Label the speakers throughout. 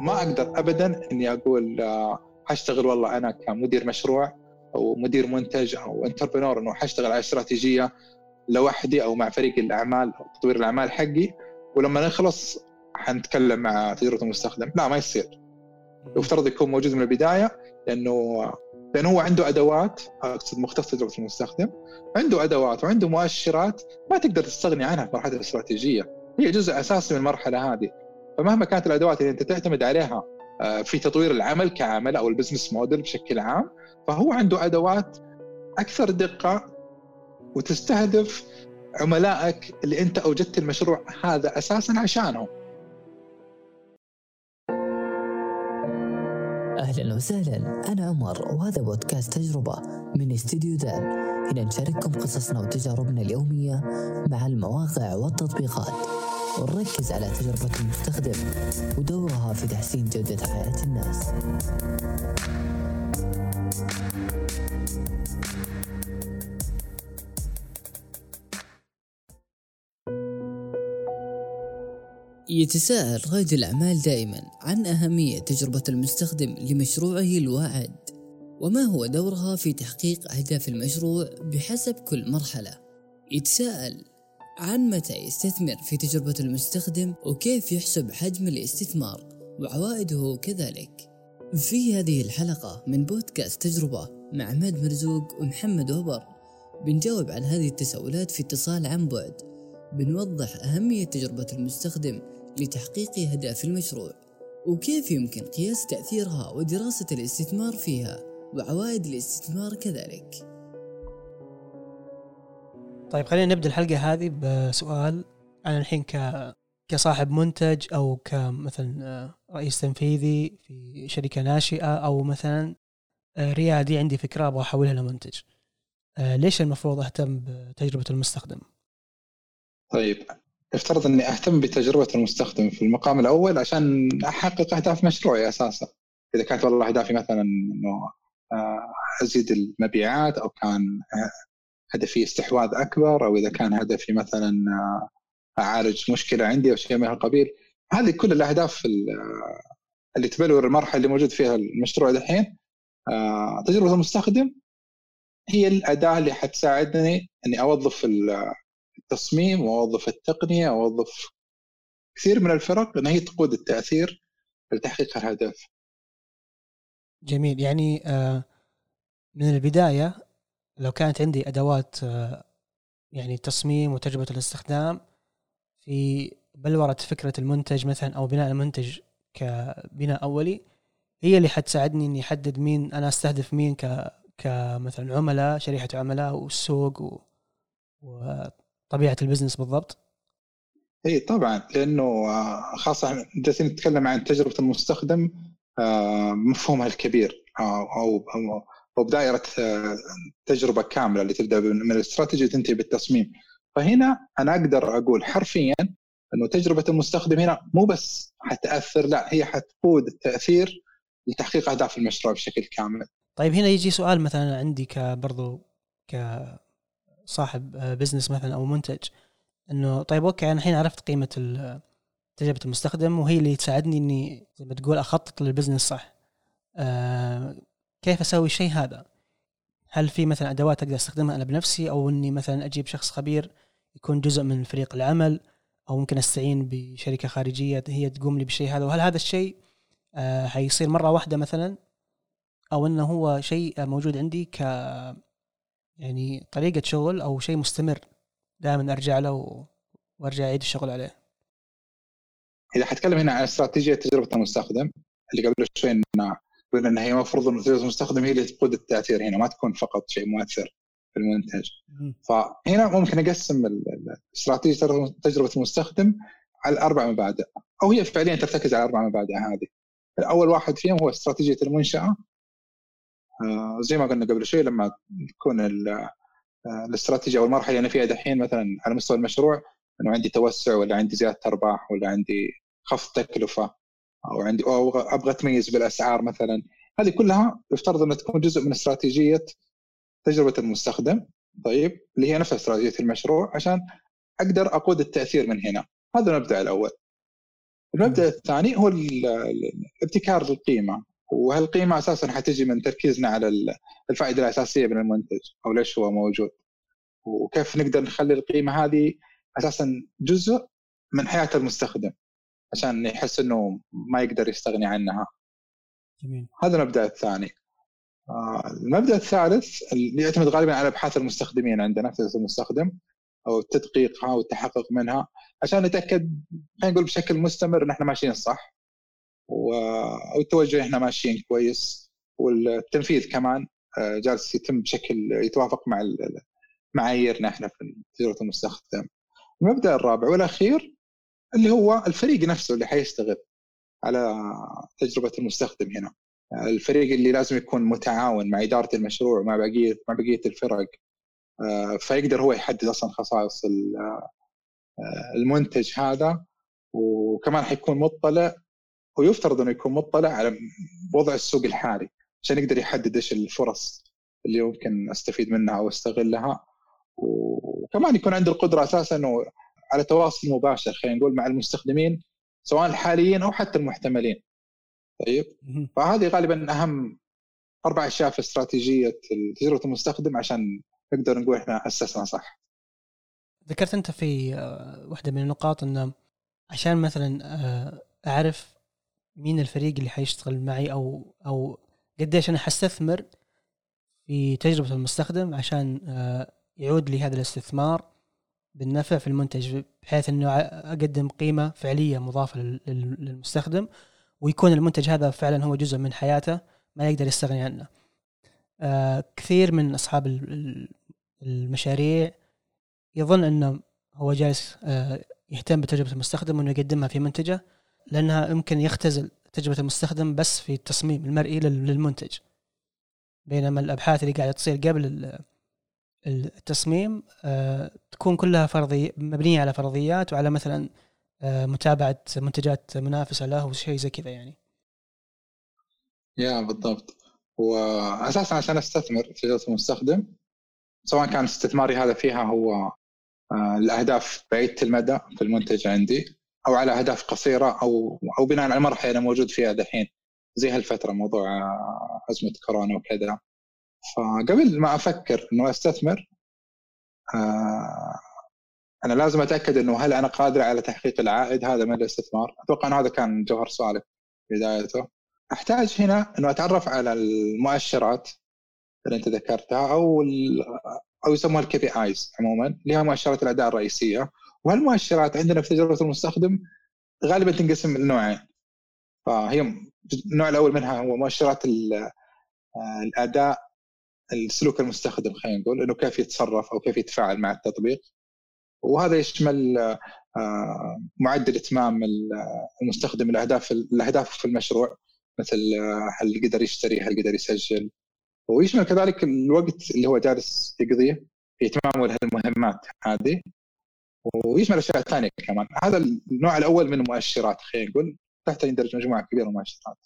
Speaker 1: ما أقدر ابدا إني أقول آه، حاشتغل والله أنا كمدير مشروع أو مدير منتج أو انتربرنور إنه حاشتغل على استراتيجية لوحدي أو مع فريق الأعمال أو تطوير الأعمال حقي. ولما نخلص حنتكلم مع تجربه المستخدم. لا ما يصير. يفترض يكون موجود من البداية لأنه لأنه هو عنده أدوات أقصد مختص تجربه المستخدم عنده أدوات وعنده مؤشرات ما تقدر تستغني عنها في مرحلة الاستراتيجية. هي جزء أساسي من المرحلة هذه. فمهما كانت الأدوات اللي أنت تعتمد عليها آه، في تطوير العمل كعمل أو البزنس موديل بشكل عام فهو عنده أدوات أكثر دقة وتستهدف عملائك اللي أنت أوجدت المشروع هذا أساسا عشانهم.
Speaker 2: أهلا وسهلا. أنا عمر وهذا بودكاست تجربة من استديو دان. هنا نشارككم قصصنا وتجاربنا اليومية مع المواقع والتطبيقات. ونركز على تجربة المستخدم ودورها في تحسين جودة حياة الناس. يتساءل رائد الأعمال دائما عن أهمية تجربة المستخدم لمشروعه الواعد وما هو دورها في تحقيق أهداف المشروع بحسب كل مرحلة يتساءل عن متى يستثمر في تجربة المستخدم وكيف يحسب حجم الاستثمار وعوائده كذلك. في هذه الحلقة من بودكاست تجربة مع عماد مرزوق ومحمد وبر بنجاوب عن هذه التساؤلات في اتصال عن بعد. بنوضح أهمية تجربة المستخدم لتحقيق أهداف المشروع وكيف يمكن قياس تأثيرها ودراسة الاستثمار فيها وعوائد الاستثمار كذلك.
Speaker 3: طيب خلينا نبدأ الحلقة هذه بسؤال أنا الحين ك كصاحب منتج أو كمثلا رئيس تنفيذي في شركة ناشئة أو مثلا ريادي عندي فكرة أبغى أحولها لمنتج ليش المفروض أهتم بتجربة المستخدم؟
Speaker 1: طيب افترض إني أهتم بتجربة المستخدم في المقام الأول عشان أحقق أهداف مشروعي أساسا إذا كانت والله أهدافي مثلا إنه آه، أزيد المبيعات أو كان آه، هدفي استحواذ أكبر أو إذا كان هدفي مثلا آه، أعالج مشكلة عندي أو شيء من القبيل هذه كل الأهداف اللي تبلور المرحلة اللي موجود فيها المشروع دحين. تجربة المستخدم هي الأداة اللي حتساعدني إني أوظف التصميم وأوظف التقنية وأوظف كثير من الفرق ان هي تقود التأثير لتحقيق الهدف.
Speaker 3: جميل. يعني آه، من البداية لو كانت عندي أدوات آه، يعني تصميم وتجربة الاستخدام في بلورة فكرة المنتج مثلا أو بناء المنتج كبناء أولي هي اللي حتساعدني إني أحدد مين أنا أستهدف مين ك كمثلا عملاء شريحة عملاء والسوق و... طبيعه البزنس بالضبط؟
Speaker 1: إي طبعا لأنه آه، خاصة جالسين نتكلم عن تجربة المستخدم آه، مفهومها الكبير أو أو بدائره تجربة كاملة اللي تبدأ من الاستراتيجي وتنتهي بالتصميم. فهنا أنا أقدر أقول حرفيا إنه تجربة المستخدم هنا مو بس حتأثر لا هي حتقود التأثير لتحقيق أهداف المشروع بشكل كامل.
Speaker 3: طيب هنا يجي سؤال مثلا عندي كبرضو ك صاحب business مثلا أو منتج. إنه طيب okay أنا الحين عرفت قيمة تجربة المستخدم وهي اللي تساعدني إني زي ما تقول أخطط لل business صح؟ آه كيف أسوي الشيء هذا؟ هل في مثلا أدوات أقدر أستخدمها أنا بنفسي؟ أو إني مثلا أجيب شخص خبير يكون جزء من فريق العمل؟ أو ممكن أستعين بشركة خارجية هي تقوم لي بالشيء هذا؟ وهل هذا الشيء آه حيصير مرة واحدة مثلا؟ أو إنه هو شيء موجود عندي ك يعني طريقة شغل أو شيء مستمر دائما أرجع له وأرجع أعيد الشغل عليه؟
Speaker 1: إذا حتكلم هنا عن استراتيجية تجربة المستخدم اللي قبل شوي قلنا ان هي المفروض ان تجربه المستخدم هي اللي تقود التأثير هنا ما تكون فقط شيء مؤثر في المنتج. فهنا ممكن أقسم استراتيجية تجربه المستخدم على أربع مبادئ أو هي فعليا ترتكز على أربع مبادئ هذه. اول واحد فيهم هو استراتيجية المنشأة. آه، زي ما قلنا قبل شوي لما تكون آه، الاستراتيجية أو المرحلة اللي أنا فيها دحين مثلا على مستوى المشروع انه عندي توسع ولا عندي زيادة أرباح ولا عندي خفض تكلفة. أو عندي أو أبغى اتميز بالأسعار مثلا. هذه كلها يفترض أنها تكون جزء من استراتيجية تجربة المستخدم طيب اللي هي نفس استراتيجية المشروع عشان أقدر أقود التأثير من هنا. هذا المبدأ الأول. المبدأ الثاني هو ابتكار القيمه وهالقيمة أساسا حتجي من تركيزنا على الفائدة الأساسية من المنتج أو ليش هو موجود. وكيف نقدر نخلي القيمة هذه أساسا جزء من حياة المستخدم. عشان يحس إنه ما يقدر يستغني عنها. جميل. هذا المبدأ الثاني. آه، المبدأ الثالث اللي يعتمد غالبا على أبحاث المستخدمين عندنا في المستخدم أو تدقيقها والتحقق منها عشان نتأكد خلينا نقول بشكل مستمر إن إحنا ماشيين صح والتوجه إحنا ماشيين كويس والتنفيذ كمان آه، جالس يتم بشكل يتوافق مع معاييرنا إحنا في تجربه المستخدم. المبدأ الرابع والأخير اللي هو الفريق نفسه اللي حيشتغل على تجربة المستخدم هنا. الفريق اللي لازم يكون متعاون مع إدارة المشروع مع بقية مع بقية الفرق آه، فيقدر هو يحدد أصلا خصائص آه، المنتج هذا وكمان حيكون مطلع ويفترض إنه يكون مطلع على وضع السوق الحالي عشان يقدر يحدد إيش الفرص اللي يمكن أستفيد منها أو أستغلها وكمان يكون عنده القدرة أساسا إنه على تواصل مباشر خلينا نقول مع المستخدمين سواء الحاليين أو حتى المحتملين. طيب؟ فهذه غالبا أهم أربع أشياء في استراتيجية تجربة المستخدم عشان نقدر نقول إحنا أسسنا صح.
Speaker 3: ذكرت أنت في آه، واحدة من النقاط انه عشان مثلا آه، أعرف مين الفريق اللي حيشتغل معي أو أو قديش أنا حستثمر في تجربة المستخدم عشان آه، يعود لي هذا الاستثمار. بالنفع في المنتج بحيث إنه أقدم قيمة فعلية مضافة للمستخدم ويكون المنتج هذا فعلا هو جزء من حياته ما يقدر يستغني عنه. آه، كثير من أصحاب المشاريع يظن إنه هو جالس آه، يهتم بتجربة المستخدم وإنه يقدمها في منتجه لأنها يمكن يختزل تجربة المستخدم بس في التصميم المرئي للمنتج بينما الأبحاث اللي قاعدة تصير قبل التصميم آه، تكون كلها فرضي مبنية على فرضيات وعلى مثلا آه، متابعة منتجات منافسة له وشيء زي كذا يعني.
Speaker 1: يا بالضبط. واساسا عشان أستثمر في تجربه المستخدم سواء كان استثماري هذا فيها هو آه، الأهداف بعيده المدى في المنتج عندي أو على أهداف قصيرة أو أو بناء على المرحلة أنا موجود فيها دحين زي هالفترة موضوع ازمه كورونا وكذا. فقبل ما أفكر إنه أستثمر آه أنا لازم أتأكد إنه هل أنا قادر على تحقيق العائد هذا من الاستثمار؟ أتوقع إنه هذا كان جوهر سؤالك بدايته. أحتاج هنا إنه أتعرف على المؤشرات اللي أنت ذكرتها أو أو يسموها ال KPIs عموما اللي هي مؤشرات الأداء الرئيسية وهالمؤشرات عندنا في تجربه المستخدم غالبا تنقسم لنوعين فهي النوع الأول منها هو مؤشرات آه، الأداء السلوك المستخدم خلينا نقول إنه كيف يتصرف أو كيف يتفاعل مع التطبيق. وهذا يشمل آه، معدل إتمام المستخدم الأهداف الأهداف في المشروع مثل آه، هل قدر يشتري هل قدر يسجل. ويشمل كذلك الوقت اللي هو جالس يقضيه في اتمامه لهالمهمات هذه. ويشمل أشياء ثانية كمان. هذا النوع الأول من المؤشرات خلينا نقول تحت يندرج مجموعة كبيرة من المؤشرات.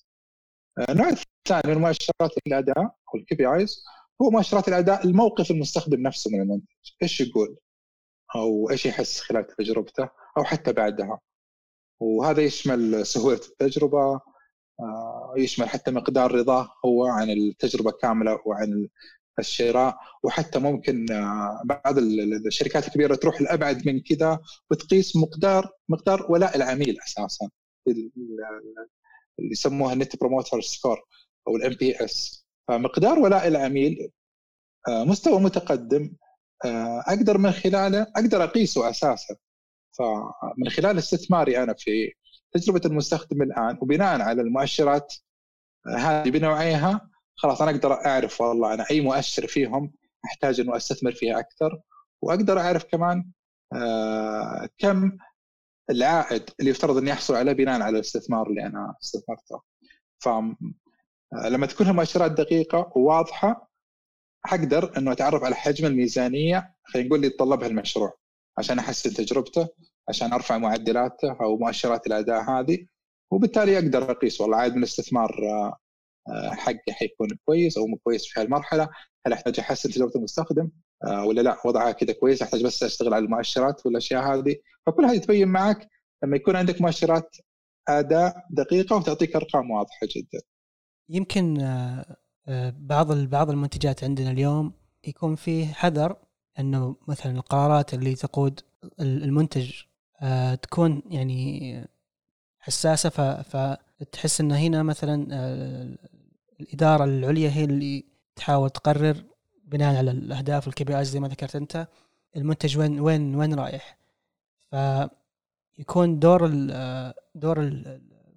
Speaker 1: آه، النوع الثاني من مؤشرات الأداء أو ال KPIs هو مؤشرات الأداء الموقف المستخدم نفسه من المنتج. إيش يقول؟ أو إيش يحس خلال تجربته؟ أو حتى بعدها. وهذا يشمل سهولة التجربة آه، يشمل حتى مقدار رضاه هو عن التجربة كاملة وعن الشراء. وحتى ممكن آه، بعض الشركات الكبيرة تروح لأبعد من كذا وتقيس مقدار مقدار ولاء العميل أساسا. اللي يسموها ال Net Promoter Score أو ال NPS فمقدار ولاء العميل آه، مستوى متقدم آه، أقدر من خلاله أقدر أقيسه أساسا. فمن خلال استثماري أنا في تجربة المستخدم الآن وبناء على المؤشرات هذه بنوعيها خلاص أنا أقدر أعرف والله أنا أي مؤشر فيهم أحتاج إنه أستثمر فيها أكثر. وأقدر أعرف كمان آه كم العائد اللي يفترض اني احصل عليه بناء على الاستثمار اللي أنا استثمرته. آه، لما تكون المؤشرات دقيقة وواضحه حقدر إنه أتعرف على حجم الميزانية خلينا نقول اللي يتطلبها المشروع عشان أحسن تجربته عشان أرفع معدلاته أو مؤشرات الأداء هذه وبالتالي أقدر أقيس. والله عائد من الاستثمار آه، حقي حيكون كويس أو مو كويس في هالمرحلة هل أحتاج أحسن تجربة المستخدم آه، ولا لا؟ وضعها كذا كويس أحتاج بس أشتغل على المؤشرات والأشياء هذه؟ فكل هذه تبين معك لما يكون عندك مؤشرات أداء دقيقة وتعطيك أرقام واضحة جدا.
Speaker 3: يمكن بعض بعض المنتجات عندنا اليوم يكون فيه حذر إنه مثلا القرارات اللي تقود المنتج تكون يعني حساسة فتحس ان هنا مثلا الإدارة العليا هي اللي تحاول تقرر بناء على الأهداف والكي بي زي ما ذكرت أنت المنتج وين وين وين رايح. فيكون دور دور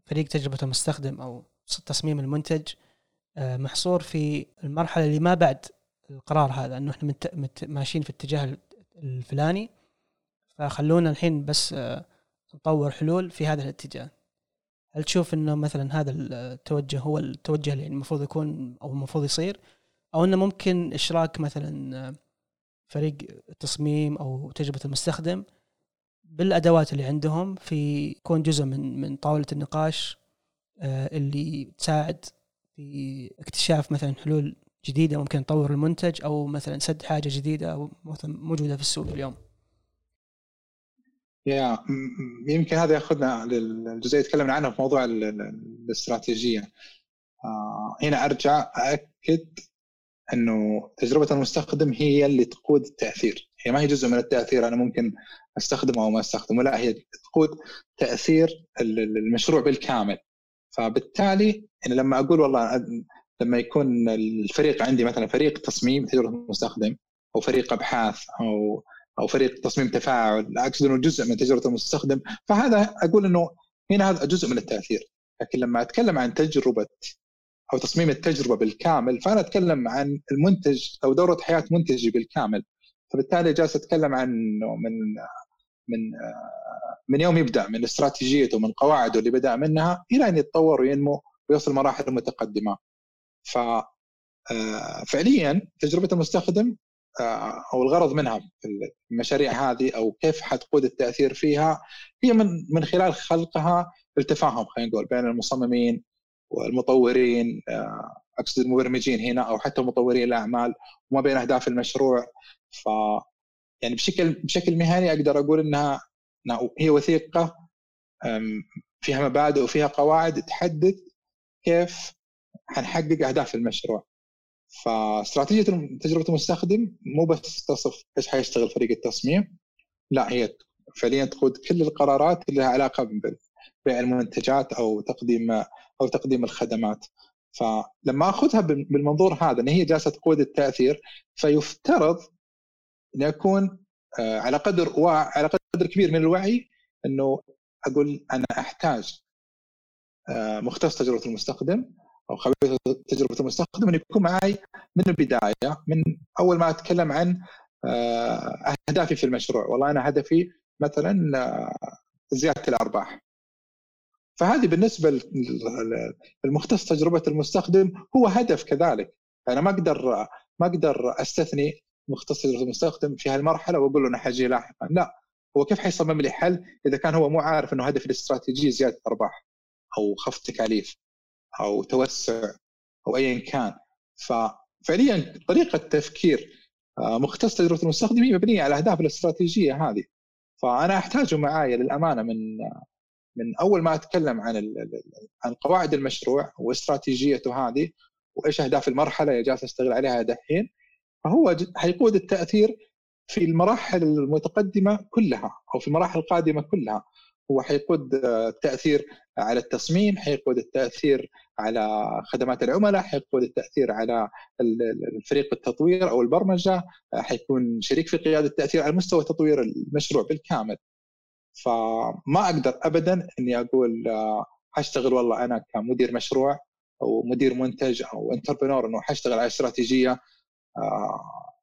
Speaker 3: فريق تجربة المستخدم أو تصميم المنتج آه، محصور في المرحلة اللي ما بعد القرار هذا إنه إحنا ماشيين في الاتجاه الفلاني. فخلونا الحين بس آه، نطور حلول في هذا الاتجاه. هل تشوف إنه مثلا هذا التوجه هو التوجه اللي المفروض يكون أو المفروض يصير؟ أو إنه ممكن إشراك مثلا فريق التصميم أو تجربة المستخدم بالأدوات اللي عندهم في يكون جزء من من طاولة النقاش آه، اللي تساعد في اكتشاف مثلا حلول جديدة ممكن تطور المنتج أو مثلا سد حاجة جديدة أو موجودة في السوق اليوم.
Speaker 1: يا يمكن هذا يأخذنا للجزئيه تكلمنا عنها في موضوع الاستراتيجية. آه هنا أرجع أأكد إنه تجربة المستخدم هي اللي تقود التأثير، هي ما هي جزء من التأثير أنا ممكن أستخدمه أو ما أستخدمه، لا هي تقود تأثير المشروع بالكامل. فبالتالي يعني لما أقول والله لما يكون الفريق عندي مثلا فريق تصميم تجربه المستخدم أو فريق أبحاث أو أو فريق تصميم تفاعل اقصد إنه جزء من تجربة المستخدم فهذا أقول إنه هنا هذا جزء من التأثير. لكن لما أتكلم عن تجربة أو تصميم التجربة بالكامل فأنا أتكلم عن المنتج أو دورة حياة منتجي بالكامل. فبالتالي جالس أتكلم عن من من من يوم يبدأ من استراتيجيته من قواعده اللي بدأ منها إلى أن يتطور وينمو ويوصل مراحل متقدمة. ف آه، فعليا تجربة المستخدم آه، أو الغرض منها في المشاريع هذه أو كيف حتقود التأثير فيها هي من من خلال خلقها التفاهم خلينا نقول بين المصممين والمطورين آه، أقصد المبرمجين هنا أو حتى مطوري الأعمال وما بين أهداف المشروع. ف يعني بشكل بشكل مهني أقدر أقول إنها هي وثيقة فيها مبادئ وفيها قواعد تحدد كيف حنحقق أهداف المشروع. فاستراتيجية تجربة المستخدم مو بس تصف إيش حيشتغل فريق التصميم لا هي فعليا تقود كل القرارات اللي لها علاقة ببيع المنتجات أو تقديم أو تقديم الخدمات. فلما أخذها بالمنظور هذا إن هي جالسة تقود التأثير فيفترض أن اكون آه، على قدر وع... على قدر كبير من الوعي أنه أقول أنا أحتاج آه، مختص تجربة المستخدم أو خبير تجربة المستخدم انه يكون معي من البداية من أول ما أتكلم عن آه، أهدافي في المشروع. والله أنا هدفي مثلا زيادة الأرباح. فهذه بالنسبة للمختص تجربة المستخدم هو هدف كذلك. أنا ما أقدر ما أقدر أستثني مختص المستخدم في هالمرحلة وأقول له أنا حأجي لاحقا. لا هو كيف حيصمم لي حل؟ إذا كان هو مو عارف إنه هدف الاستراتيجي زيادة ارباح أو خفض تكاليف أو توسع أو ايا كان. ففعليا طريقة تفكير آه، مختص تجربه المستخدم مبنية على الاهداف الاستراتيجية هذه. فأنا أحتاجه معايا للأمانة من من أول ما أتكلم عن عن قواعد المشروع واستراتيجيته هذه وإيش أهداف المرحلة اللي جالس أشتغل عليها دحين. فهو حيقود التأثير في المراحل المتقدمة كلها أو في المراحل القادمة كلها. هو حيقود التأثير على التصميم حيقود التأثير على خدمات العملاء حيقود التأثير على الفريق التطوير أو البرمجة. حيكون شريك في قيادة التأثير على مستوى تطوير المشروع بالكامل. فما أقدر ابدا إني أقول حاشتغل والله أنا كمدير مشروع أو مدير منتج أو انتربرنور إنه حاشتغل على استراتيجية آه،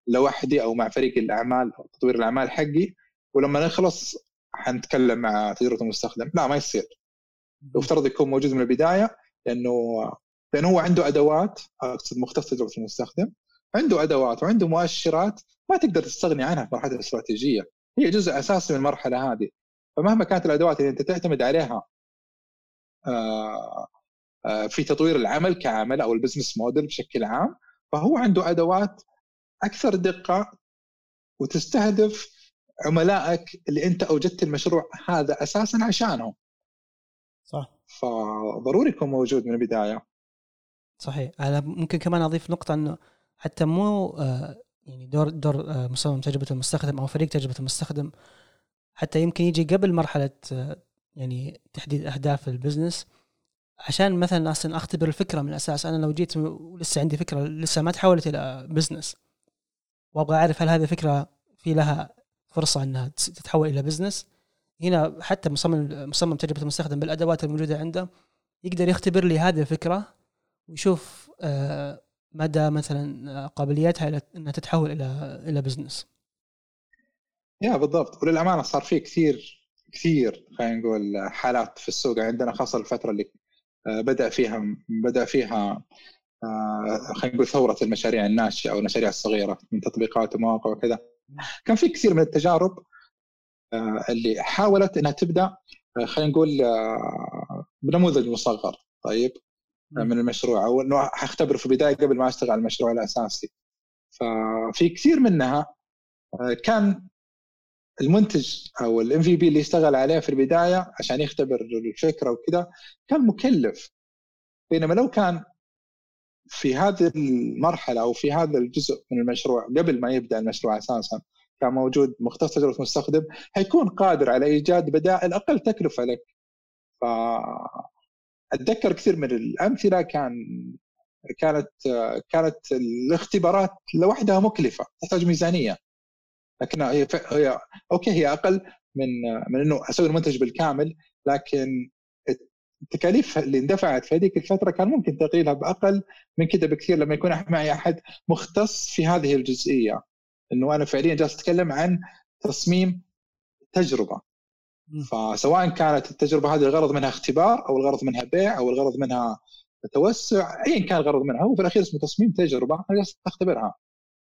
Speaker 1: لوحدي أو مع فريق الأعمال أو تطوير الأعمال حقي ولما نخلص حنتكلم مع تجربة المستخدم. لا ما يصير. يفترض يكون موجود من البداية لأنه لأنه هو عنده أدوات أقصد مختص تجربة المستخدم عنده أدوات وعنده مؤشرات ما تقدر تستغني عنها في مرحلة الاستراتيجيه هي جزء أساسي من المرحلة هذه. فمهما كانت الأدوات اللي أنت تعتمد عليها آه، آه، في تطوير العمل كعمل أو البزنس موديل بشكل عام فهو عنده أدوات أكثر دقة وتستهدف عملائك اللي أنت أوجدت المشروع هذا أساسا عشانهم.
Speaker 3: صح.
Speaker 1: فضروري يكون موجود من البداية.
Speaker 3: صحيح. أنا ممكن كمان أضيف نقطة إنه حتى مو آه، يعني دور دور آه، مصمم تجربة المستخدم أو فريق تجربة المستخدم حتى يمكن يجي قبل مرحلة آه، يعني تحديد أهداف ال business عشان مثلا أصلا أختبر الفكرة من الاساس أنا لو جيت ولسه عندي فكرة لسه ما تحولت إلى business وأبغى أعرف هل هذه الفكرة في لها فرصة إنها تتحول إلى business هنا حتى مصمم مصمم تجربة المستخدم بالأدوات الموجودة عنده يقدر يختبر لي هذه الفكرة ويشوف آه، مدى مثلا قابليتها إنها تتحول إلى إلى business.
Speaker 1: yeah بالضبط. وللأمانة صار في كثير كثير خلينا نقول حالات في السوق عندنا خاصة الفترة اللي بدأ فيها بدأ فيها آه، خلينا نقول ثورة المشاريع الناشئة أو المشاريع الصغيرة من تطبيقات ومواقع وكذا. كان في كثير من التجارب آه، اللي حاولت إنها تبدأ خلينا نقول بنموذج مصغر. طيب من المشروع. أو إنه حختبره في البداية قبل ما أشتغل على المشروع الأساسي. ففي كثير منها كان المنتج أو الام في بي اللي اشتغل عليه في البداية عشان يختبر الفكرة وكذا كان مكلف. بينما لو كان في هذه المرحلة أو في هذا الجزء من المشروع قبل ما يبدأ المشروع أساسا كان موجود مختص تجربة مستخدم حيكون قادر على إيجاد بدائل أقل تكلفة لك. ف أتذكر كثير من الأمثلة كان كانت كانت الاختبارات لوحدها مكلفة تحتاج ميزانية. لكن هي هي أوكي هي أقل من من إنه أسوي المنتج بالكامل لكن التكاليف اللي اندفعت في هذيك الفترة كان ممكن تقيلها بأقل من كذا بكثير لما يكون معي أحد مختص في هذه الجزئية. إنه أنا فعليا جالس أتكلم عن تصميم تجربة. فسواء كانت التجربة هذه الغرض منها اختبار أو الغرض منها بيع أو الغرض منها توسع ايا كان الغرض منها هو في الأخير اسمه تصميم تجربة أنا جالس أختبرها.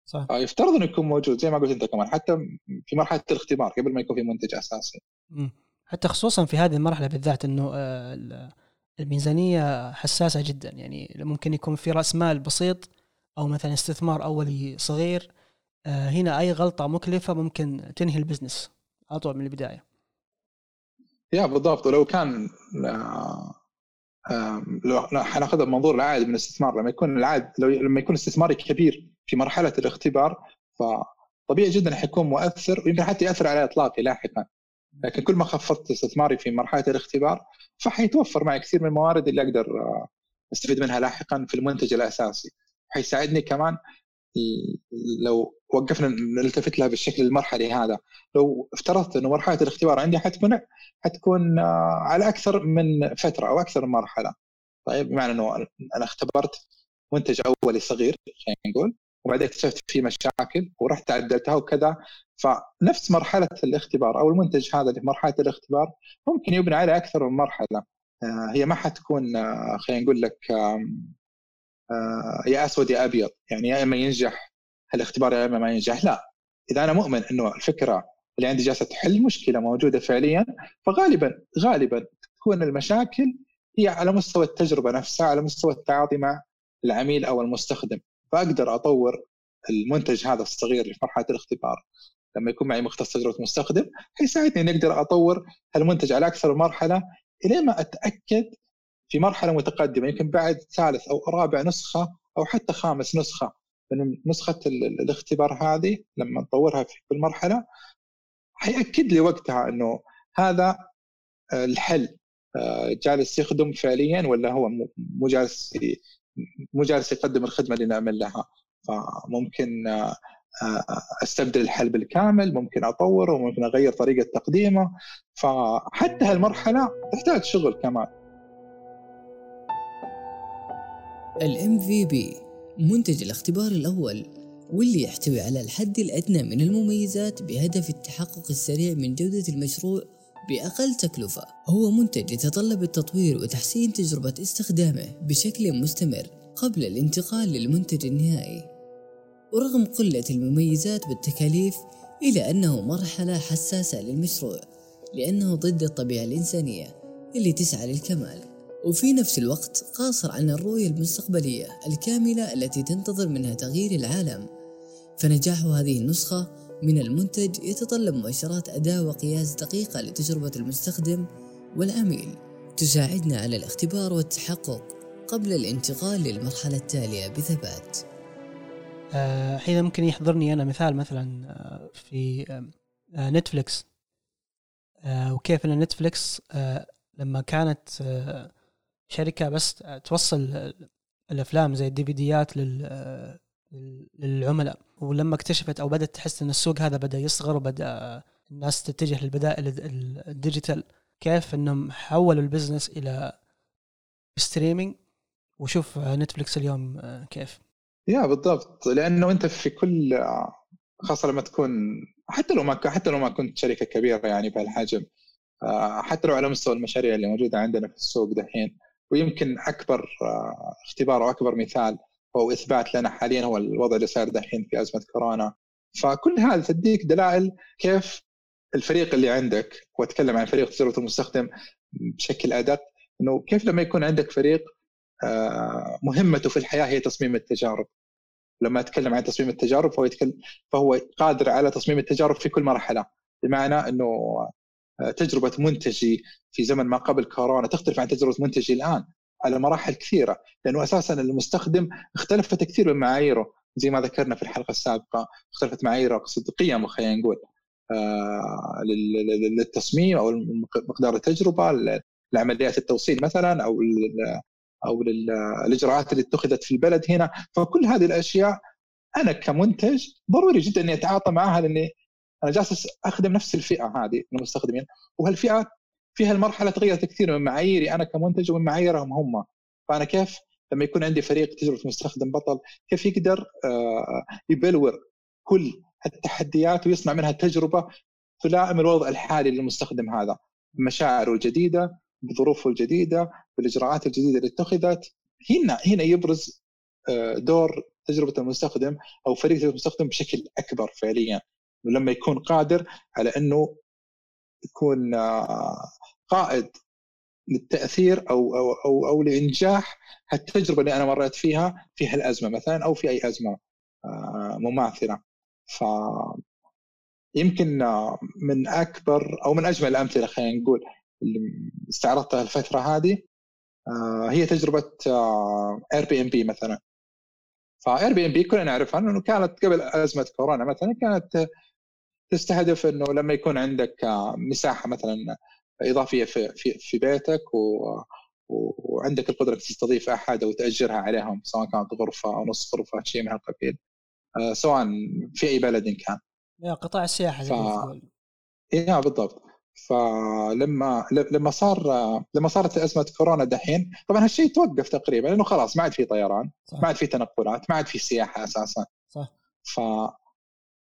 Speaker 1: صح. يفترض إنه يكون موجود زي ما قلت أنت كمان حتى في مرحلة الاختبار قبل ما يكون في منتج أساسي.
Speaker 3: حتى خصوصا في هذه المرحلة بالذات إنه آه، الميزانية حساسة جدا. يعني ممكن يكون في رأس مال بسيط أو مثلا استثمار أولي صغير. آه، هنا أي غلطة مكلفة ممكن تنهي البزنس. على طول من البداية.
Speaker 1: يا بالضبط. ولو كان آه، لو حناخذها بمنظور العائد من الاستثمار. لما يكون العائد لو لما يكون استثماري كبير في مرحلة الاختبار فطبيعي جدا حيكون مؤثر ويمكن حتى يأثر على إطلاقي لاحقا. لكن كل ما خفضت استثماري في مرحلة الاختبار فحيتوفر معي كثير من الموارد اللي أقدر آه، أستفيد منها لاحقا في المنتج الأساسي. حيساعدني كمان لو وقفنا نلتفت لها بالشكل المرحلي هذا. لو افترضت إنه مرحلة الاختبار عندي حتكون حتكون آه، على أكثر من فترة أو أكثر من مرحلة. طيب بمعنى إنه أنا اختبرت منتج أولي صغير خلينا نقول. وبعدين اكتشفت فيه مشاكل ورحت عدلتها وكذا. فنفس مرحلة الاختبار أو المنتج هذا اللي في مرحلة الاختبار ممكن يبنى على أكثر من مرحلة. آه، هي ما حتكون آه، خلينا نقول لك يا أسود يا أبيض يعني يا إما ينجح الاختبار يا إما ما ينجح. لا إذا أنا مؤمن إنه الفكرة اللي عندي جالسة تحل مشكلة موجودة فعليا فغالبا غالبا تكون المشاكل هي على مستوى التجربة نفسها على مستوى التعاطي مع العميل أو المستخدم. فأقدر أطور المنتج هذا الصغير في مرحله الاختبار. لما يكون معي مختص تجربه مستخدم حيساعدني إني أقدر أطور المنتج على أكثر مرحلة الين ما أتأكد في مرحلة متقدمة يمكن بعد ثالث أو رابع نسخة أو حتى خامس نسخة من نسخة الاختبار هذه لما نطورها في كل مرحلة. حياكد لي وقتها إنه هذا الحل آه، جالس يخدم فعليا ولا هو مو جالس مو جالس يقدم الخدمة اللي نعمل لها. فممكن آه، آه، أستبدل الحل بالكامل ممكن أطوره ممكن أغير طريقة تقديمه. فحتى هالمرحلة تحتاج شغل كمان.
Speaker 2: الام في بي منتج الاختبار الأول واللي يحتوي على الحد الأدنى من المميزات بهدف التحقق السريع من جودة المشروع بأقل تكلفة. هو منتج يتطلب التطوير وتحسين تجربة استخدامه بشكل مستمر قبل الانتقال للمنتج النهائي. ورغم قلة المميزات والتكاليف إلا أنه مرحلة حساسة للمشروع لأنه ضد الطبيعة الإنسانية اللي تسعى للكمال. وفي نفس الوقت قاصر عن الرؤية المستقبلية الكاملة التي تنتظر منها تغيير العالم. فنجاح هذه النسخة من المنتج يتطلب مؤشرات أداء وقياس دقيقة لتجربة المستخدم والعميل. تساعدنا على الاختبار والتحقق قبل الانتقال للمرحلة التالية بثبات.
Speaker 3: آه، الحين ممكن يحضرني أنا مثال مثلا آه، في آه، نتفليكس. وكيف أن نتفليكس لما كانت شركة بس توصل الأفلام زي ال DVD ات للعملاء. ولما اكتشفت أو بدأت تحس أن السوق هذا بدأ يصغر وبدأ الناس تتجه للبدائل ال digital كيف إنهم حولوا ال business إلى streaming وشوف نتفلكس اليوم آه، كيف؟
Speaker 1: yeah بالضبط. لأنه أنت في كل خاصة لما تكون حتى لو ما حتى لو ما كنت شركة كبيرة يعني بهالحجم آه، حتى لو على مستوى المشاريع اللي موجودة عندنا في السوق دحين ويمكن أكبر آه، اختبار واكبر مثال أو إثبات لنا حاليا هو الوضع اللي صاير دحين في أزمة كورونا. فكل هذا تديك دلائل كيف الفريق اللي عندك وأتكلم عن فريق تجربه المستخدم بشكل أدق إنه كيف لما يكون عندك فريق آه، مهمته في الحياة هي تصميم التجارب. لما أتكلم عن تصميم التجارب فهو يتكلم فهو قادر على تصميم التجارب في كل مرحلة. بمعنى إنه آه، تجربة منتجي في زمن ما قبل كورونا تختلف عن تجربة منتجي الآن. على مراحل كثيرة لأنه أساسا المستخدم اختلفت كثير من معاييره زي ما ذكرنا في الحلقة السابقة اختلفت معاييره قيمه خلينا نقول آه، للتصميم أو مقدار التجربة لعمليات التوصيل مثلا أو أو الإجراءات اللي اتخذت في البلد هنا. فكل هذه الأشياء أنا كمنتج ضروري جدا إني أتعاطى معها لأني أنا جالس أخدم نفس الفئة هذه من المستخدمين. وهالفئة فيها المرحله تغيرت كثير من معاييري أنا كمنتج ومن معاييرهم هم. فأنا كيف لما يكون عندي فريق تجربة مستخدم بطل كيف يقدر آه، يبلور كل التحديات ويصنع منها تجربة تلائم الوضع الحالي للمستخدم هذا. بمشاعره الجديدة بظروفه الجديدة بالإجراءات الجديدة اللي اتخذت. هنا هنا يبرز آه، دور تجربة المستخدم أو فريق تجربة المستخدم بشكل أكبر فعليا. ولما يكون قادر على إنه يكون آه، قائد للتأثير أو أو أو, أو لإنجاح التجربه اللي أنا مريت فيها في هالأزمة مثلا أو في أي أزمة آه، مماثلة. ف يمكن من أكبر أو من أجمل الأمثلة خلينا نقول اللي استعرضتها الفترة هذه آه، هي تجربة اير بي ام بي مثلا. فاير بي ام بي كلنا نعرفها إنه كانت قبل أزمة كورونا مثلا كانت تستهدف إنه لما يكون عندك آه، مساحة مثلا إضافية في في, في بيتك و وعندك القدرة تستضيف أحد أو تأجرها عليهم سواء كانت غرفة أو نص غرفة شيء من هالقبيل. آه، سواء في أي بلد كان.
Speaker 3: يا قطاع السياحة ف...
Speaker 1: يا بالضبط. فلما لما صار لما صارت أزمة كورونا دحين طبعا هالشيء توقف تقريبا لأنه خلاص ما عاد في طيران صح. ما عاد في تنقلات ما عاد في سياحة أساسا. صح. ف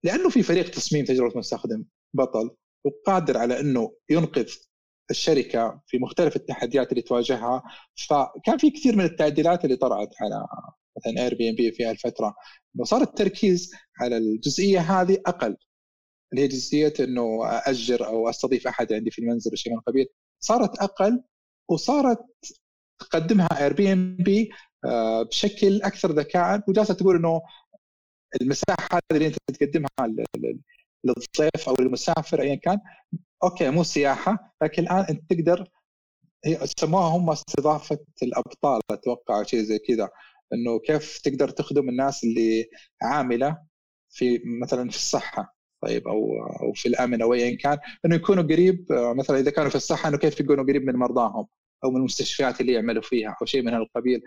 Speaker 1: لأنه في فريق تصميم تجربة مستخدم بطل وقادر على إنه ينقذ الشركة في مختلف التحديات اللي تواجهها فكان في كثير من التعديلات اللي طرات على مثلا Airbnb في هالفترة. صار التركيز على الجزئية هذه أقل. اللي هي جزئية إنه اجر أو أستضيف أحد عندي في المنزل وشيء من القبيل صارت أقل وصارت تقدمها Airbnb بشكل أكثر ذكاء. وجالسة تقول إنه المساحة اللي أنت تقدمها للضيف أو للمسافر ايا كان أوكي مو سياحة لكن الآن أنت تقدر سموها هم استضافة الأبطال أتوقع شيء زي كذا. إنه كيف تقدر تخدم الناس اللي عاملة في مثلا في الصحة طيب أو أو في الأمن أو ايا كان. إنه يكونوا قريب مثلا إذا كانوا في الصحة إنه كيف يكونوا قريب من مرضاهم أو من المستشفيات اللي يعملوا فيها أو شيء من هالقبيل.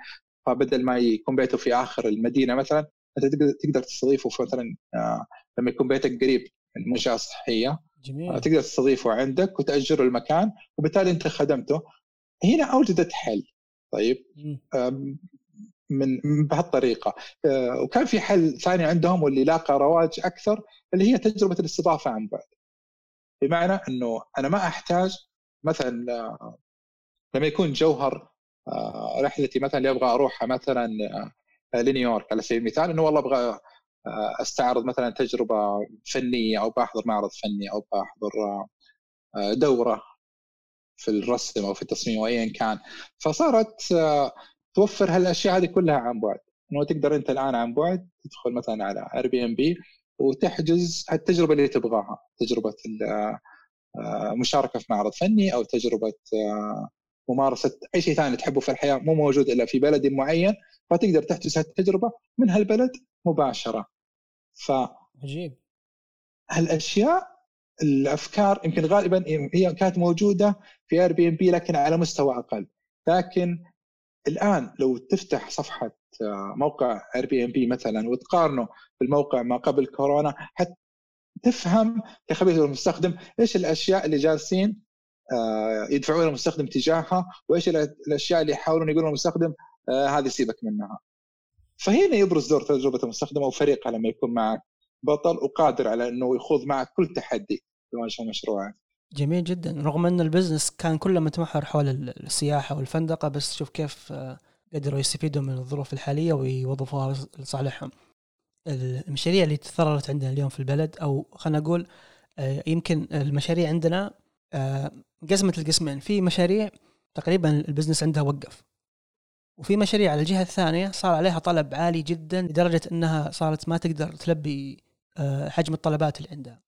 Speaker 1: فبدل ما يكون بيته في آخر المدينة مثلا أنت تقدر تستضيفه في مثلا آه، لما يكون بيتك قريب من منشاه صحية. جميل. آه، تقدر تستضيفه عندك وتأجره المكان وبالتالي أنت خدمته. هنا اوجدت حل. طيب من بهالطريقة. آه، وكان في حل ثاني عندهم واللي لاقى رواج أكثر اللي هي تجربة الاستضافة عن بعد. بمعنى إنه أنا ما أحتاج مثلا لما يكون جوهر آه، رحلتي مثلا اللي أبغى أروحها مثلا لنيويورك. على سبيل المثال إنه والله أبغى أستعرض مثلا تجربة فنية أو بحضر معرض فني أو بحضر دورة في الرسم أو في التصميم أو ايا كان. فصارت توفر هالأشياء هذه كلها عن بعد. إنه تقدر أنت الآن عن بعد تدخل مثلا على Airbnb وتحجز التجربه اللي تبغاها. تجربة المشاركه آه، في معرض فني أو تجربة آه، ممارسة أي شيء ثاني تحبه في الحياة مو موجود إلا في بلد معين. فتقدر تحجز التجربه من هالبلد مباشرة. ف
Speaker 3: عجيب.
Speaker 1: هالأشياء الأفكار يمكن غالبا هي كانت موجودة في Airbnb لكن على مستوى أقل. لكن الآن لو تفتح صفحة آه، موقع Airbnb مثلا وتقارنه بالموقع ما قبل كورونا حتى تفهم كخبير المستخدم إيش الأشياء اللي جالسين آه، يدفعون المستخدم تجاهها وإيش الأشياء اللي يحاولون يقولون للمستخدم آه، هذه سيبك منها. فهنا يبرز دور تجربة المستخدم أو فريقه لما يكون معك بطل وقادر على أنه يخوض معك كل تحدي في مجال مشروعك.
Speaker 3: جميل جدا رغم أن ال business كان كله متمحور حول السياحة والفندقة بس شوف كيف آه، قدروا يستفيدوا من الظروف الحالية ويوظفوها لصالحهم. المشاريع اللي تثررت عندنا اليوم في البلد أو خلينا نقول يمكن المشاريع عندنا انقسمت القسمين في مشاريع تقريبا البزنس عندها وقف وفي مشاريع على الجهة الثانية صار عليها طلب عالي جدا لدرجة إنها صارت ما تقدر تلبي آه، حجم الطلبات اللي عندها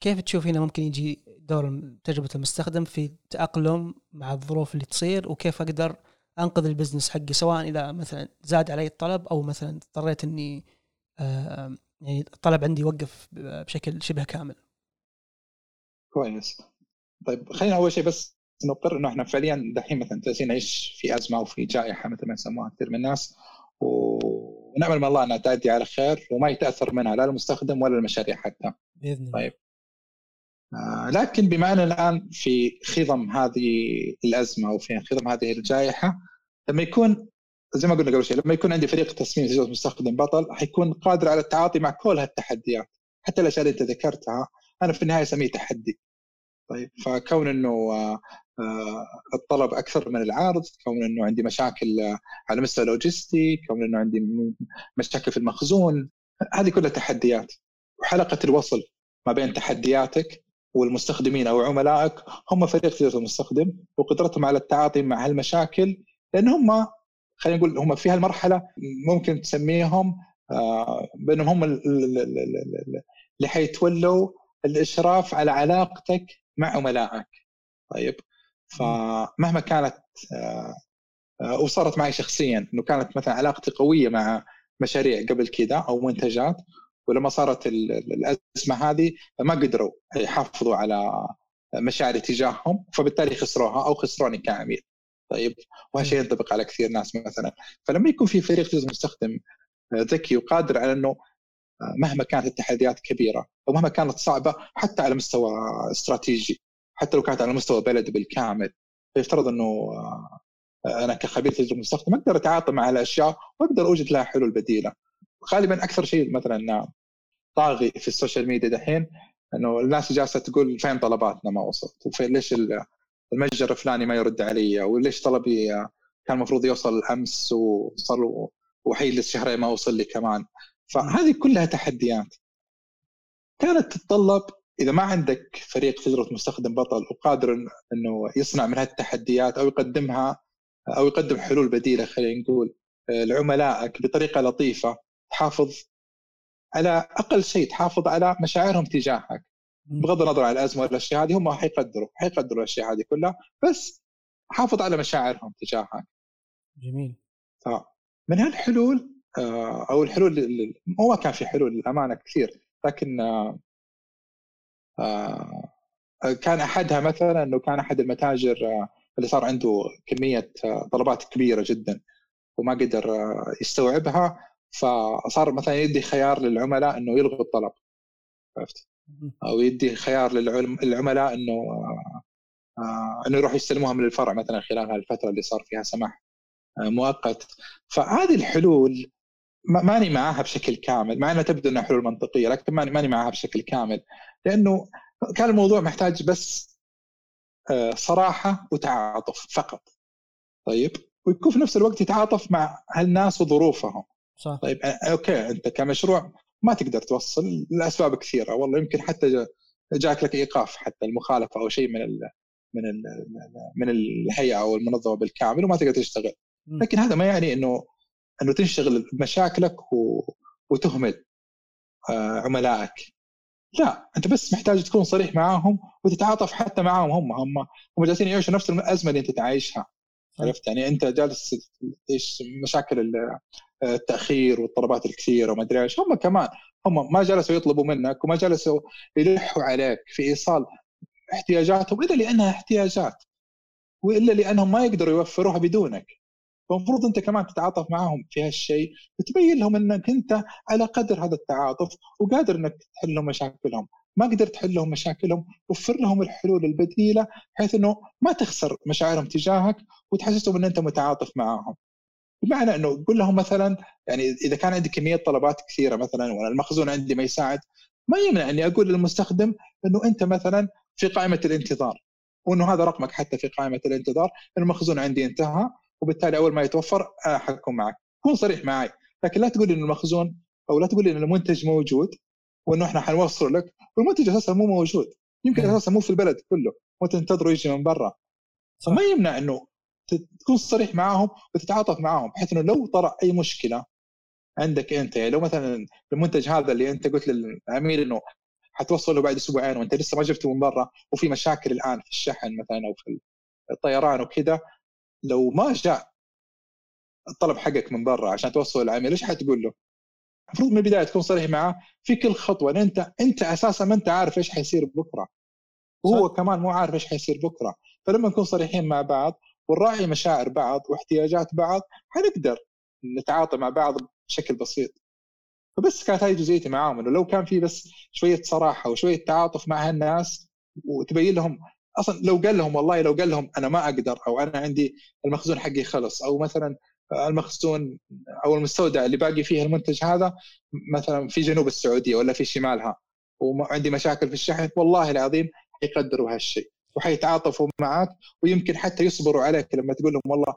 Speaker 3: كيف تشوف هنا ممكن يجي دور تجربة المستخدم في التاقلم مع الظروف اللي تصير وكيف أقدر أنقذ البزنس حقي سواء إذا مثلا زاد علي الطلب أو مثلا اضطريت إني آه، يعني الطلب عندي يوقف بشكل شبه كامل.
Speaker 1: كويس طيب خلينا أول شيء بس نقر إنه إحنا فعليا دحين مثلا جالسين نعيش في أزمة وفي جائحة مثل ما يسموها كثير من الناس ونأمل من الله انها تعدي على خير وما يتأثر منها لا المستخدم ولا المشاريع حتى.
Speaker 3: بإذن الله.
Speaker 1: طيب آه لكن بما أننا الآن في خضم هذه الأزمة وفي خضم هذه الجائحة لما يكون زي ما قلنا قبل شيء لما يكون عندي فريق تصميم تجربه مستخدم بطل حيكون قادر على التعاطي مع كل هالتحديات حتى الأشياء اللي أنت ذكرتها أنا في النهاية أسميه تحدي طيب فكون إنه آه، الطلب أكثر من العرض كون إنه عندي مشاكل على مستوى لوجستي كون إنه عندي مشاكل في المخزون هذه كلها تحديات. وحلقة الوصل ما بين تحدياتك والمستخدمين أو عملائك هم فريق تجاره المستخدم وقدرتهم على التعاطي مع هالمشاكل لأن هم خلينا نقول هم في هالمرحلة ممكن تسميهم آه، بأنهم هم اللي حيتولوا الإشراف على علاقتك مع عملائك. طيب فمهما كانت آه، آه، وصارت معي شخصيا إنه كانت مثلا علاقتي قوية مع مشاريع قبل كذا أو منتجات ولما صارت الأزمة هذه ما قدروا يحافظوا على مشاعري تجاههم فبالتالي خسروها أو خسروني كعميل. طيب وهالشيء ينطبق على كثير ناس مثلا. فلما يكون في فريق جزء مستخدم آه، ذكي وقادر على إنه مهما كانت التحديات كبيرة أو مهما كانت صعبة حتى على مستوى استراتيجي حتى لو كانت على مستوى بلد بالكامل فيفترض إنه آه، أنا كخبير تجربة مستخدم أقدر أتعاطى مع الأشياء واقدر أوجد لها حلول بديلة. غالبا أكثر شيء مثلا طاغي في ال social media دحين إنه الناس جالسة تقول فين طلباتنا ما وصلت؟ وفين ليش المتجر الفلاني ما يرد علي؟ وليش طلبي آه، كان المفروض يوصل أمس وصار وحيل شهرين ما وصل لي كمان؟ فهذه كلها تحديات كانت تتطلب إذا ما عندك فريق تجربه مستخدم بطل وقادر إنه يصنع من هالتحديات أو يقدمها أو يقدم حلول بديلة خلينا نقول آه، لعملائك بطريقة لطيفة تحافظ على أقل شيء تحافظ على مشاعرهم تجاهك. بغض النظر عن الأزمة والاشياء هذه هم حيقدروا حيقدروا الأشياء هذه كلها بس حافظ على مشاعرهم تجاهك.
Speaker 3: جميل.
Speaker 1: من هالحلول آه، أو الحلول هو ما كان في حلول للأمانة كثير لكن آه، كان أحدها مثلا إنه كان أحد المتاجر اللي صار عنده كمية طلبات كبيرة جدا وما قدر يستوعبها فصار مثلا يدي خيار للعملاء إنه يلغوا الطلب عرفت؟ أو يدي خيار للعملاء إنه إنه يروحوا يستلموها من الفرع مثلا خلال هالفترة اللي صار فيها سماح مؤقت. فهذه الحلول ماني معاها بشكل كامل مع إنها تبدو إنها حلول منطقية لكن ماني ماني معاها بشكل كامل. لأنه كان الموضوع محتاج بس آه، صراحة وتعاطف فقط. طيب؟ ويكون في نفس الوقت يتعاطف مع هالناس وظروفهم. صح. طيب أوكي أنت كمشروع ما تقدر توصل لأسباب كثيرة. والله يمكن حتى جاك لك إيقاف حتى المخالفة أو شيء من ال من ال من الهيئة أو المنظمة بالكامل وما تقدر تشتغل. لكن هذا ما يعني إنه إنه تنشغل بمشاكلك و... وتهمل آه، عملائك. لا أنت بس محتاج تكون صريح معاهم وتتعاطف حتى معاهم هم هم هم جالسين يعيشوا نفس الازمه اللي أنت تعيشها. عرفت؟ يعني أنت جالس إيش مشاكل التأخير والطلبات الكثيرة وما أدري إيش. هم كمان هم ما جلسوا يطلبوا منك وما جلسوا يلحوا عليك في إيصال احتياجاتهم إلا لأنها احتياجات وإلا لأنهم ما يقدروا يوفروها بدونك. فالمفروض أنت كمان تتعاطف معهم في هالشيء وتبين لهم إنك أنت على قدر هذا التعاطف وقادر إنك تحل لهم مشاكلهم. ما قدرت تحل لهم مشاكلهم وفر لهم الحلول البديلة بحيث إنه ما تخسر مشاعرهم تجاهك وتحسسهم إن أنت متعاطف معاهم. بمعنى إنه قول لهم مثلا يعني إذا كان عندي كمية طلبات كثيرة مثلا وأنا المخزون عندي ما يساعد ما يمنع إني أقول للمستخدم إنه أنت مثلا في قائمة الانتظار وإنه هذا رقمك حتى في قائمة الانتظار المخزون عندي انتهى وبالتالي أول ما يتوفر حكون معك. كون صريح معي لكن لا تقول ان المخزون أو لا تقول إن المنتج موجود وإنه إحنا حنوصل لك. والمنتج أساسا مو موجود. يمكن أساسا مو في البلد كله. وتنتظره يجي من برا. فما يمنع إنه تكون صريح معاهم وتتعاطف معاهم بحيث إنه لو طرأ أي مشكلة عندك أنت يعني لو مثلا المنتج هذا اللي أنت قلت للعميل إنه حتوصله بعد أسبوعين وأنت لسه ما جبته من برا وفي مشاكل الآن في الشحن مثلا أو في الطيران وكذا لو ما جاء الطلب حقك من برا عشان توصله للعميل إيش حتقول له؟ المفروض من البداية تكون صريح معاه في كل خطوة لأن أنت أنت أساسا ما أنت عارف إيش حيصير بكرة وهو صح. كمان مو عارف إيش حيصير بكرة فلما نكون صريحين مع بعض ونراعي مشاعر بعض واحتياجات بعض حنقدر نتعاطى مع بعض بشكل بسيط فبس كانت هذه جزئيتي معاهم إنه لو كان في بس شوية صراحة وشوية تعاطف مع هالناس وتبين لهم أصلا لو قال لهم والله لو قال لهم أنا ما أقدر أو أنا عندي المخزون حقي خلص أو مثلا المخزون أو المستودع اللي باقي فيه المنتج هذا مثلا في جنوب السعودية ولا في شمالها وعندي مشاكل في الشحن والله العظيم يقدروا هالشيء وحيتعاطفوا معك ويمكن حتى يصبروا عليك لما تقول لهم والله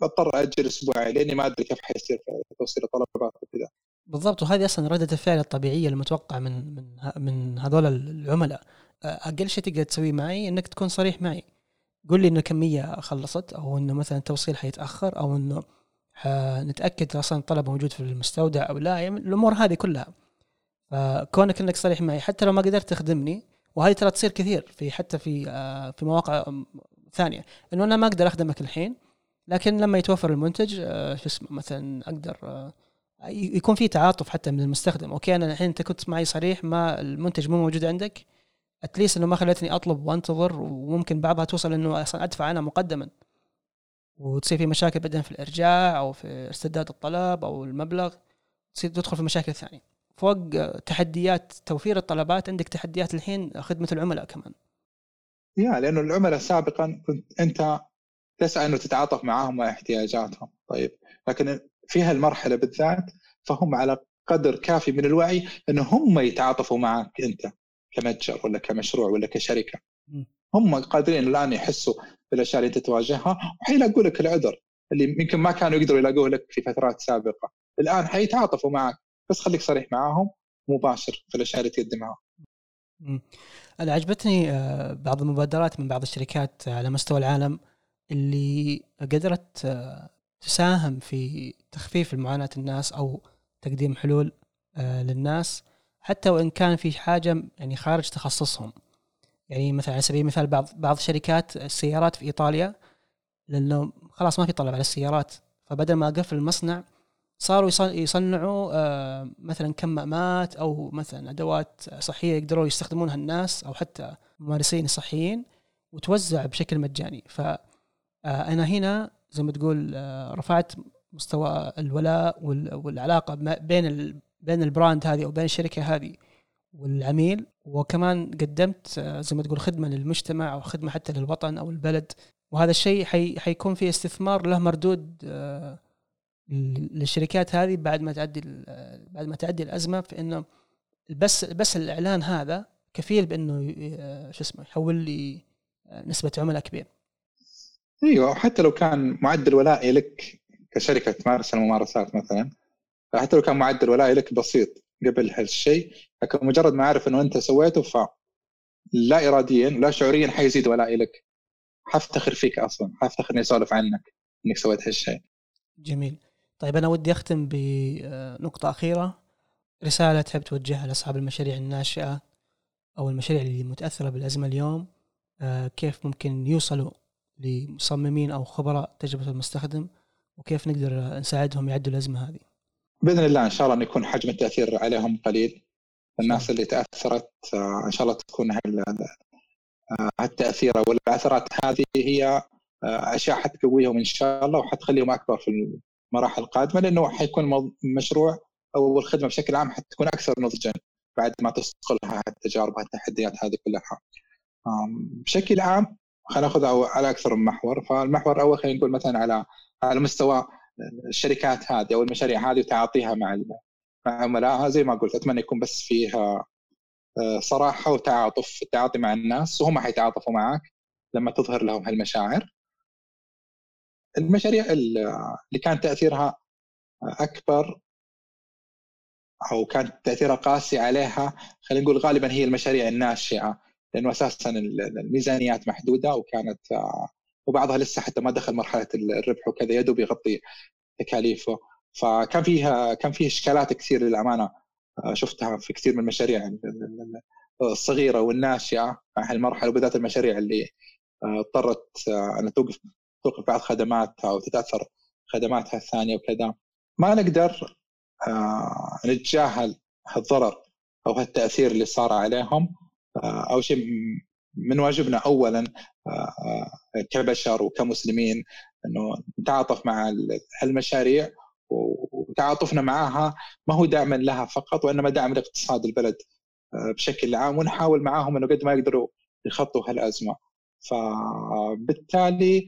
Speaker 1: بضطر أجل أسبوعين لأني ما أدري كيف حيصير توصيل الطلبات وكذا.
Speaker 3: بالضبط وهذه أصلا ردة الفعل الطبيعية المتوقعة من من من هذول العملاء. أقل شيء تقدر تسويه معي إنك تكون صريح معي. قول لي إنه كمية خلصت أو إنه مثلا التوصيل حيتأخر أو إنه نتاكد أصلا الطلب موجود في المستودع أو لا يعني الأمور هذه كلها. فكونك إنك صريح معي حتى لو ما قدرت تخدمني وهذه ترى تصير كثير في حتى في آه، في مواقع ثانية. إنه أنا ما أقدر أخدمك الحين لكن لما يتوفر المنتج آه، شو اسمه مثلا أقدر آه، يكون في تعاطف حتى من المستخدم. أوكي أنا الحين إنت كنت معي صريح ما المنتج مو موجود عندك اتليست إنه ما خلتني أطلب وأنتظر وممكن بعضها توصل إنه أصلا أدفع أنا مقدما. وتصير في مشاكل بعدين في الإرجاع أو في ارتداد الطلب أو المبلغ تصير تدخل في مشاكل ثانية. فوق تحديات توفير الطلبات عندك تحديات الحين خدمة العملاء كمان.
Speaker 1: يا لأنه العملاء سابقا كنت أنت تسعى إنه تتعاطف معاهم مع احتياجاتهم. طيب لكن في هالمرحلة بالذات فهم على قدر كافي من الوعي إنه هم يتعاطفوا معك أنت. كمتجر ولا كمشروع ولا كشركة. هم قادرين الآن يحسوا بالأشياء اللي أنت تواجهها. وحيلاقوا لك العذر اللي يمكن ما كانوا يقدروا يلاقوه لك في فترات سابقة. الآن حيتعاطفوا معك. بس خليك صريح معاهم مباشر في الأشياء اللي تقدمها.
Speaker 3: أنا عجبتني آه، بعض المبادرات من بعض الشركات على مستوى العالم اللي قدرت آه، تساهم في تخفيف المعاناة الناس أو تقديم حلول آه، للناس. حتى وإن كان في حاجة يعني خارج تخصصهم. يعني مثلا على سبيل المثال بعض بعض شركات السيارات في إيطاليا لأنه خلاص ما في طلب على السيارات. فبدل ما أقفل المصنع صاروا يصنعوا آه، مثلا كمامات أو مثلا أدوات صحية يقدروا يستخدمونها الناس أو حتى ممارسين صحيين وتوزع بشكل مجاني. فانا هنا زي ما تقول آه، رفعت مستوى الولاء والعلاقة بين بين البراند هذه أو بين الشركة هذه والعميل وكمان قدمت آه، زي ما تقول خدمة للمجتمع أو خدمة حتى للوطن أو البلد. وهذا الشيء حي حيكون فيه استثمار له مردود آه، للشركات هذه بعد ما تعدي بعد ما تعدي الأزمة. في إنه بس بس الإعلان هذا كفيل بإنه شو اسمه يحول لي نسبة عملاء كبير
Speaker 1: أيوه حتى لو كان معدل ولائي لك كشركة تمارس الممارسات مثلا حتى لو كان معدل ولائي لك بسيط قبل هالشيء لكن مجرد ما أعرف إنه أنت سويته ف لا اراديا لا شعوريا حيزيد ولائي لك حفتخر فيك أصلا حفتخر إني أسولف عنك إنك سويت هالشيء.
Speaker 3: جميل. طيب أنا ودي أختم بنقطه أخيرة. رسالة تحب توجهها لأصحاب المشاريع الناشئة أو المشاريع اللي متأثرة بالأزمة اليوم؟ آه، كيف ممكن يوصلوا لمصممين أو خبراء تجربة المستخدم؟ وكيف نقدر نساعدهم يعدوا الأزمة هذه؟
Speaker 1: بإذن الله إن شاء الله أن يكون حجم التأثير عليهم قليل. الناس اللي تأثرت آه، إن شاء الله تكون التاثير أو الأثرات هذه هي أشياء حتقويهم إن شاء الله وحتخليهم أكبر في المراحل القادمة لأنه حيكون مشروع أو الخدمة بشكل عام حتكون أكثر نضجا بعد ما تثقلها التجارب والتحديات هذه كلها. بشكل عام خلينا ناخذها على أكثر من محور، فالمحور الأول خلينا نقول مثلا على على مستوى الشركات هذه أو المشاريع هذه وتعاطيها مع مع عملائها زي ما قلت أتمنى يكون بس فيها آه، صراحة وتعاطف في التعاطي مع الناس وهم حيتعاطفوا معك لما تظهر لهم هالمشاعر. المشاريع اللي كان تأثيرها أكبر أو كان تأثيرها قاسي عليها خلينا نقول غالبا هي المشاريع الناشئة لأنه أساسا الميزانيات محدودة وكانت وبعضها لسه حتى ما دخل مرحلة الربح وكذا يدوب يغطي تكاليفه. فكان فيها كان فيه إشكالات كثير للأمانة شفتها في كثير من المشاريع الصغيرة والناشئة مع المرحله وبالذات المشاريع اللي اضطرت أن توقف توقف بعض خدماتها وتتاثر خدماتها الثانية وكذا. ما نقدر آه، نتجاهل هالضرر أو هالتأثير اللي صار عليهم آه، أو شيء من واجبنا اولا آه، كبشر وكمسلمين إنه نتعاطف مع المشاريع وتعاطفنا معها ما هو دعما لها فقط وإنما دعم لاقتصاد البلد بشكل عام ونحاول معاهم إنه قد ما يقدروا يخطوا هالأزمة. فبالتالي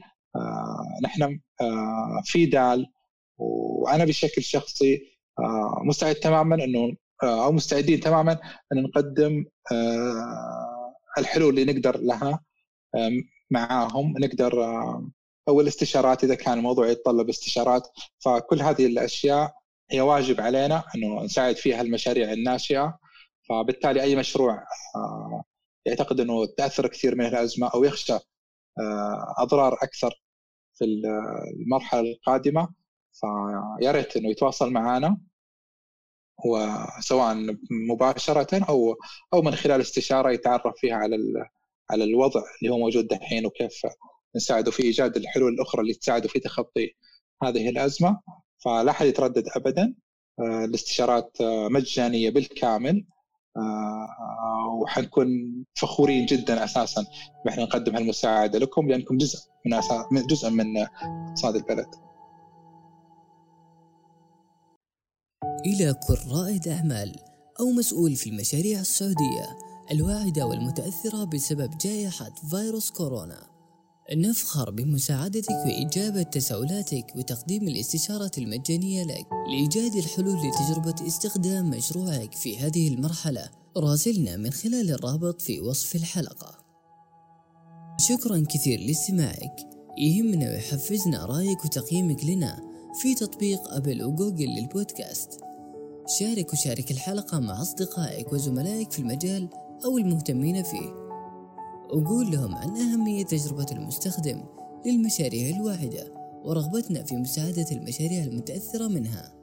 Speaker 1: نحن في دال وأنا بشكل شخصي آه، مستعد تماما إنه آه، أو مستعدين تماما إن نقدم آه، الحلول اللي نقدر لها معاهم. نقدر أو الاستشارات إذا كان الموضوع يتطلب استشارات. فكل هذه الأشياء هي واجب علينا إنه نساعد فيها المشاريع الناشئة. فبالتالي أي مشروع يعتقد إنه تأثر كثير من الأزمة أو يخشى أضرار أكثر في المرحلة القادمة فيا ريت إنه يتواصل معنا وسواء مباشرة أو أو من خلال استشارة يتعرف فيها على على الوضع اللي هو موجود دحين وكيف نساعده في إيجاد الحلول الأخرى اللي تساعده في تخطي هذه الأزمة. فلا أحد يتردد ابدا. آه، الاستشارات آه، مجانية بالكامل. آه، وحنكون فخورين جدا أساسا بأن نقدم هالمساعدة لكم لأنكم جزء من جزء من اقتصاد البلد.
Speaker 2: إلى كل رائد أعمال أو مسؤول في المشاريع السعودية الواعدة والمتأثرة بسبب جائحة فيروس كورونا. نفخر بمساعدتك وإجابة تساؤلاتك وتقديم الاستشارة المجانية لك لإيجاد الحلول لتجربة استخدام مشروعك في هذه المرحلة. راسلنا من خلال الرابط في وصف الحلقة. شكرا كثير لاستماعك. يهمنا ويحفزنا رأيك وتقييمك لنا في تطبيق أبل وجوجل للبودكاست. شارك وشارك الحلقة مع أصدقائك وزملائك في المجال أو المهتمين فيه. وقول لهم عن أهمية تجربة المستخدم للمشاريع الواعدة ورغبتنا في مساعدة المشاريع المتأثرة منها.